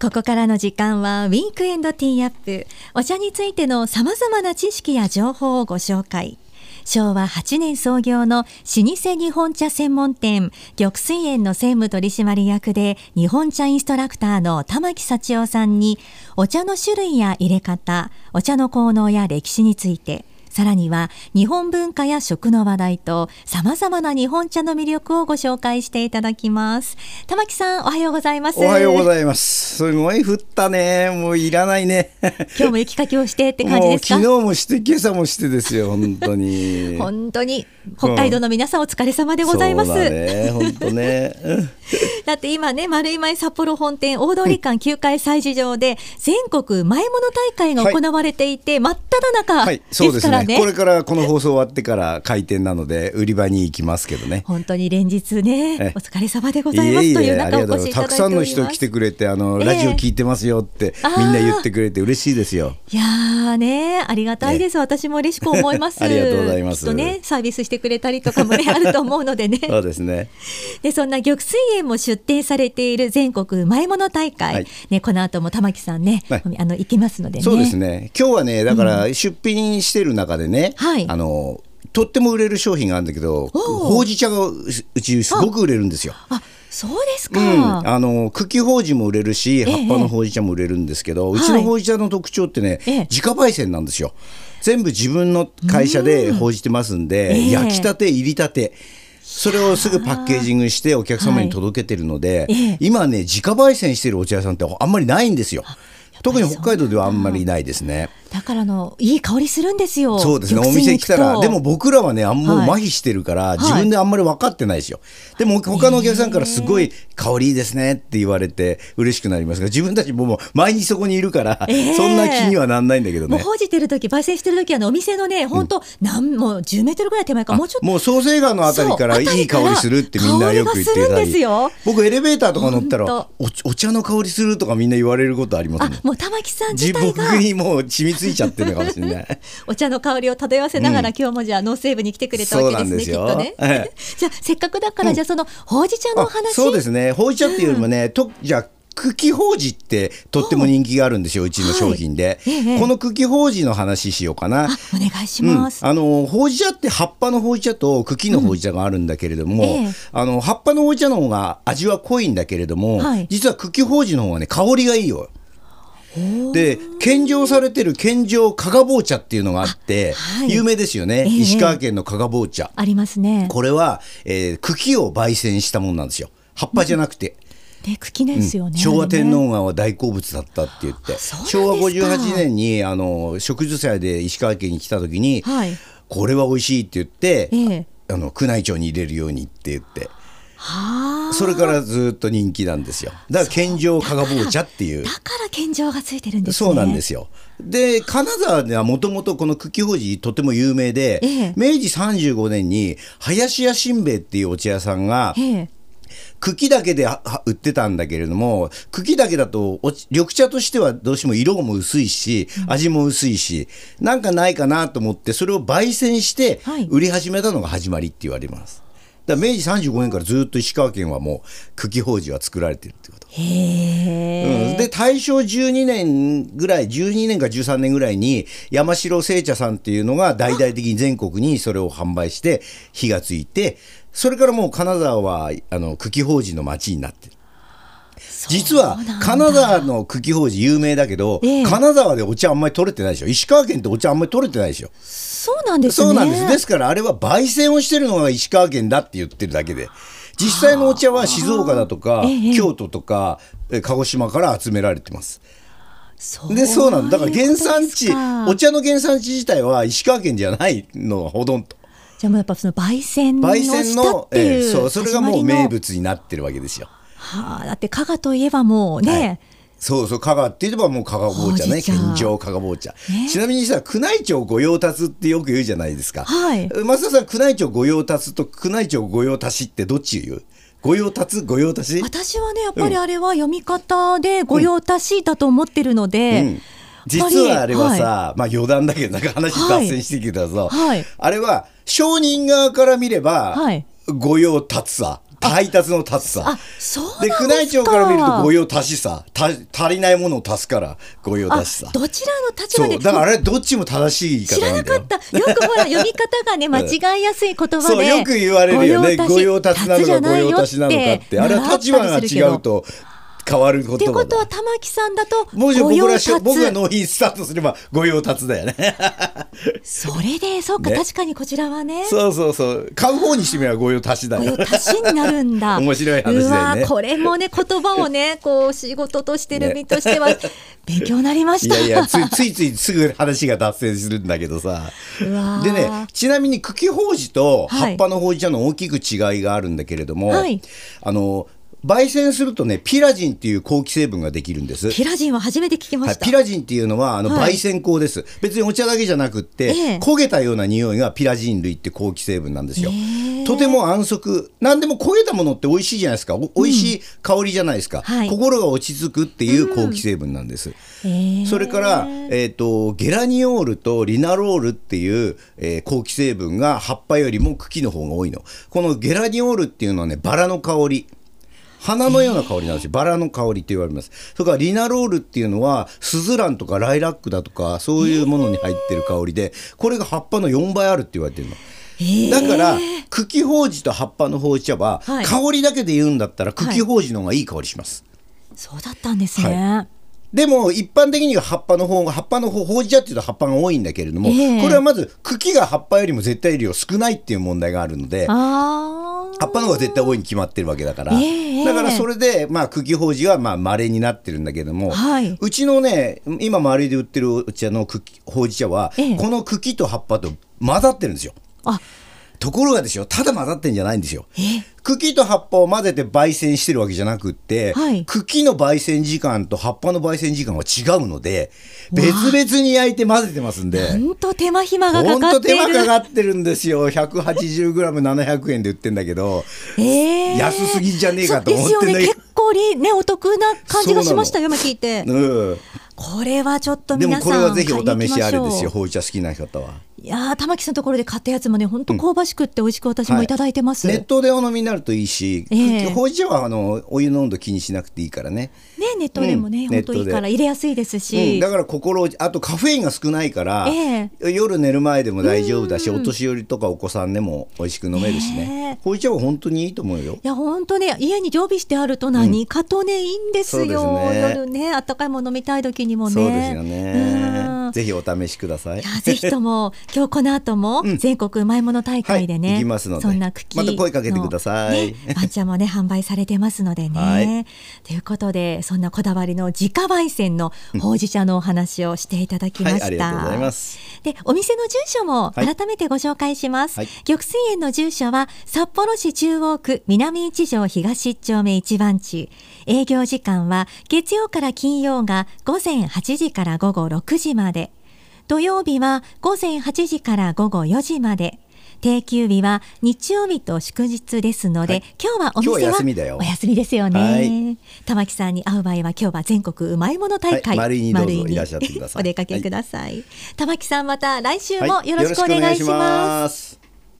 ここからの時間はウィークエンドティーアップ。お茶についての様々な知識や情報をご紹介。昭和8年創業の老舗日本茶専門店玉水園の専務取締役で日本茶インストラクターの玉木幸男さんにお茶の種類や入れ方お茶の効能や歴史についてさらには日本文化や食の話題と様々な日本茶の魅力をご紹介していただきます。玉木さんおはようございます。おはようございます。すごい降ったね。もういらないね。今日も雪かきをしてって感じですか？昨日もして今朝もしてですよ本当に。本当に。北海道の皆さんお疲れ様でございます、うん、ね本当ね。だって今ね丸い前札幌本店大通館9階催事場で全国前物大会が行われていて、はい、真っ只中ですからね、はいね、これからこの放送終わってから開店なので売り場に行きますけどね。本当に連日ねお疲れ様でございますという中お越しいたたくさんの人来てくれてあの、ラジオ聞いてますよってみんな言ってくれて嬉しいですよ。いやねありがたいです、私も嬉しく思います。ありがとうございます。とねサービスしてくれたりとかもねあると思うのでね。そうですね。でそんな玉水園も出展されている全国前物大会、はい、ねこの後も玉木さんね、はい、あの行きますので、ね、そうですね。今日はねだから出品してる中でね、うん、はい、あのとっても売れる商品があるんだけどほうじ茶がうちすごく売れるんですよ。あそうですか、うん、あの茎ほうじも売れるし葉っぱのほうじ茶も売れるんですけど、ええ、うちのほうじ茶の特徴ってね、はい、自家焙煎なんですよ。全部自分の会社でほうじてますんで、ん焼きたて入りたて。それをすぐパッケージングしてお客様に届けてるので、はい、今ね自家焙煎してるお茶屋さんってあんまりないんですよ。特に北海道ではあんまりないですね。だからのいい香りするんですよ。そうですね。お店来たら、でも僕らはね、あんもう麻痺してるから、はい、自分であんまり分かってないですよ。でも他のお客さんからすごい香りいいですねって言われて嬉しくなりますが、自分たちももう毎日そこにいるから、そんな気にはなんないんだけどね。もうほうじてる時、焙煎してる時は、ね、お店のね、本当、なん、もう10メートルぐらい手前かもうちょっと。もう創生川のあたりからいい香りするってみんなよく言ってたり。僕エレベーターとか乗ったらお、お茶の香りするとかみんな言われることありますね。もう玉木さん自体が。僕にもう染みついちゃってるのかもしれない。ね、お茶の香りを漂わせながら、うん、今日もじゃあノースウェーブに来てくれたわけですねきっとね、じゃあせっかくだから、じゃあそのほうじ茶の話。そうですね。ほうじ茶っていうよりもね、とじゃあ茎ほうじってとっても人気があるんですよ、うちの商品で、はい。ええ、この茎ほうじの話しようかな。お願いします。うん、あのほうじ茶って葉っぱのほうじ茶と茎のほうじ茶があるんだけれども、うんえ、あの葉っぱのほうじ茶の方が味は濃いんだけれども、はい、実は茎ほうじの方がね香りがいいよ。で献上されてる献上加賀棒茶っていうのがあって、はい、有名ですよね、えー、石川県の加賀棒茶。ありますね。これは、えー、茎を焙煎したものなんですよ。葉っぱじゃなくて。ね、茎ですよね、うん、昭和天皇が大好物だったって言って、昭和58年にあの植樹祭で石川県に来た時に、はい、これは美味しいって言って、えー、あの宮内庁に入れるようにって言って。それからずっと人気なんですよ。だから献上加賀棒茶っていう。だ。から献上がついてるんですね。そうなんですよ。で金沢ではもともとこの茎ほうじとても有名で、ええ、明治35年に林家新兵衛っていうお茶屋さんが、え茎だけで売ってたんだけれども茎だけだと緑茶としてはどうしても色も薄いし味も薄いし、うん、なんかないかなと思ってそれを焙煎して売り始めたのが始まりって言われます。だ明治35年からずっと石川県はもう茎ほうじは作られてるってこと。へうん、で大正12年ぐらい12年か13年ぐらいに山城製茶さんっていうのが大々的に全国にそれを販売して火がついてそれからもう金沢はあの茎ほうじの町になってる。実は金沢の茎ほうじ有名だけど、ええ、金沢でお茶あんまり取れてないでしょ。石川県ってお茶あんまり取れてないでしょ。そうなんですね。そうなんです。ですからあれは焙煎をしてるのが石川県だって言ってるだけで。実際のお茶は静岡だとか、京都とか鹿児島から集められてます。そうでそうなんだ。から原産地お茶の原産地自体は石川県じゃないのがほとんど。じゃあもうやっぱその焙煎焙煎の、えー、そうそれがもう名物になってるわけですよはあ、だって加賀といえばもうね、はい、そうそう加賀って言えばもう加賀棒茶ね。献上加賀棒茶、ちなみにさ宮内庁御用達ってよく言うじゃないですか、はい、増田さん宮内庁御用達と宮内庁御用達ってどっち言う？御用達？御用達？私はねやっぱりあれは読み方で御用達だと思ってるので、うん。うん実はあれはさ、はい、まあ余談だけどなんか話脱線してきたぞ、はい、あれは証人側から見れば、はい、御用達さ配達の達さ。で宮内庁から見ると御用達しさ、た足りないものを足すから御用達しさ。どちらの立場で？だからあれどっちも正しい知ら なかった。よくほら読み方がね 間違いやすい言葉で。そうよく言われるよね。御用達なのか御用達なのかって。あれは立場が違うと。変わることってことは玉木さんだともし僕ら僕が納品スタートすれば御用達だよね。それでそうか、ね、確かにこちらはね。そうそうそう。買う方にしてみれば御用達だよ。御用達になるんだ。面白い話だよね。これもね言葉をね こう仕事としてる身としては、勉強になりました。いやいやつ ついついすぐ話が脱線するんだけどさ。でねちなみに茎ほうじと葉っぱのほうじ茶の大きく違いがあるんだけれども、はい、あの焙煎するとねピラジンっていう香気成分ができるんです。ピラジンは初めて聞きました、はい、ピラジンっていうのはあの焙煎香です、はい、別にお茶だけじゃなくって、えー、焦げたような匂いがピラジン類って香気成分なんですよ、え。ー、とても安息。何でも焦げたものって美味しいじゃないですか。お美味しい香りじゃないですか、うん、心が落ち着くっていう香気成分なんです、うん、それから、えーと、ゲラニオールとリナロールっていう、えー、香気成分が葉っぱよりも茎の方が多いの。このゲラニオールっていうのはねバラの香り花のような香りなんですよ、バラの香りって言われます。それからリナロールっていうのは、スズランとかライラックだとか、そういうものに入ってる香りで、これが葉っぱの4倍あるって言われてるの。だから茎ほうじと葉っぱのほうじ茶は、はい、香りだけで言うんだったら茎ほうじの方がいい香りします、はい、そうだったんですね、はい。でも一般的には葉っぱの方が葉っぱの方ほうじ茶っていうと葉っぱが多いんだけれども、えー、これはまず茎が葉っぱよりも絶対量少ないっていう問題があるので葉っぱの方が絶対多いに決まってるわけだから、えー、だからそれでまあ茎ほうじはまあ稀になってるんだけども、はい、うちのね今周りで売ってるお茶の茎ほうじ茶は、えー、この茎と葉っぱと混ざってるんですよ。あところがですよただ混ざってんじゃないんですよ。茎と葉っぱを混ぜて焙煎してるわけじゃなくって、はい、茎の焙煎時間と葉っぱの焙煎時間は違うので別々に焼いて混ぜてますんで。本当手間暇がかかってる。手間かかってるんですよ。180g700 円で売ってんだけど、えー、安すぎじゃねえかと思ってね、結構ねお得な感じがしましたよ今聞いて、うん、これはちょっと皆さんでもこれはぜひお試しあれですよ。ほうじ茶好きな方は。いや玉木さんのところで買ったやつもね本当香ばしくって美味しく私もい。ただいてます、うんはい、熱湯でお飲みになるといいし、えー、ほうじ茶はあのお湯の温度気にしなくていいからね。ね熱湯でもね、うん、本当いいから入れやすいですし、うん、だから心あとカフェインが少ないから、えー、夜寝る前でも大丈夫だし、お年寄りとかお子さんでも美味しく飲めるしね、え。ー、ほうじ茶は本当にいいと思うよ。いや本当ね家に常備してあると何かとね、いいんですよ、ね、夜ね温かいもの飲みたい時にもねそうですよね、ぜひお試しください。いぜひとも 今日この後も全国うまいもの大会でね、はい、まそんな茎また声かけてください。ね、番茶もね販売されてますのでね。はい、ということでそんなこだわりの自家焙煎のほうじ茶のお話をしていただきました。はい、ありがとうございます。でお店の住所も改めてご紹介します。はい、玉水園の住所は札幌市中央区南一条東一丁目一番地。営業時間は月曜から金曜が午前8時から午後6時まで。土曜日は午前8時から午後4時まで。定休日は日曜日と祝日ですので、はい、今日はお店は休みだよ。お休みですよね、はい、玉木さんに会う場合は今日は全国うまいもの大会、はい、にどうぞいらっしゃってください。お出かけください、玉木さんまた来週もよろしくお願いします